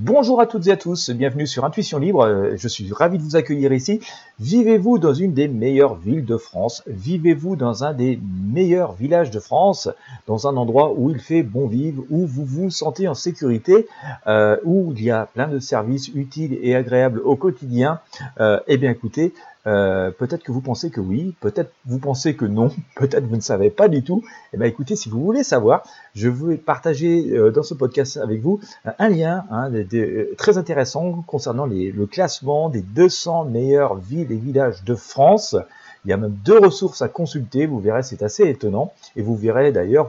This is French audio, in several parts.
Bonjour à toutes et à tous, bienvenue sur Intuition Libre, euh, je suis ravi de vous accueillir ici. Vivez-vous dans une des meilleures villes de France? Vivez-vous dans un des meilleurs villages de France? Dans un endroit où il fait bon vivre, où vous vous sentez en sécurité, euh, où il y a plein de services utiles et agréables au quotidien? Euh, Eh bien écoutez, euh, peut-être que vous pensez que oui, peut-être vous pensez que non, peut-être vous ne savez pas du tout. Eh bien écoutez, si vous voulez savoir, je vais partager dans ce podcast avec vous un lien hein, très intéressant concernant le classement des 200 meilleures villes et villages de France. Il y a même deux ressources à consulter, vous verrez, c'est assez étonnant. Et vous verrez d'ailleurs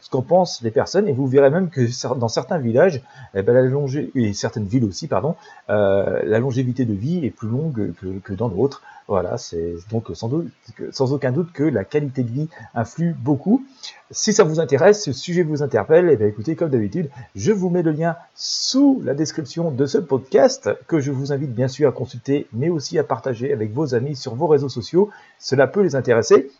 ce qu'en pensent les personnes. Et vous verrez même que dans certains villages, eh ben, la et certaines villes aussi, pardon, la longévité de vie est plus longue que, dans d'autres. Voilà, c'est donc sans, sans aucun doute que la qualité de vie influe beaucoup. Si ça vous intéresse, ce sujet vous interpelle, et eh bien écoutez, comme d'habitude, je vous mets le lien sous la description de ce podcast que je vous invite bien sûr à consulter, mais aussi à partager avec vos amis sur vos réseaux sociaux. Cela peut les intéresser.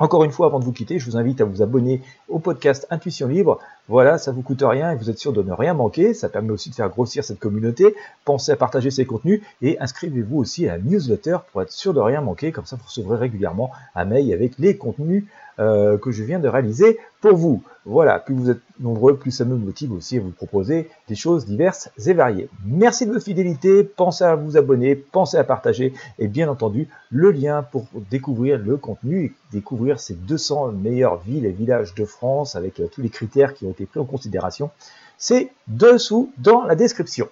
Encore une fois, avant de vous quitter, je vous invite à vous abonner au podcast Intuition Libre. Voilà, ça vous coûte rien et vous êtes sûr de ne rien manquer. Ça permet aussi de faire grossir cette communauté. Pensez à partager ces contenus et inscrivez-vous aussi à la newsletter pour être sûr de rien manquer. Comme ça, vous recevrez régulièrement un mail avec les contenus euh, que je viens de réaliser pour vous. Voilà, plus vous êtes nombreux, plus ça me motive aussi à vous proposer des choses diverses et variées. Merci de votre fidélité, pensez à vous abonner, pensez à partager et bien entendu le lien pour découvrir le contenu et découvrir ces 200 meilleures villes et villages de France avec euh, tous les critères qui ont été pris en considération. C'est dessous dans la description.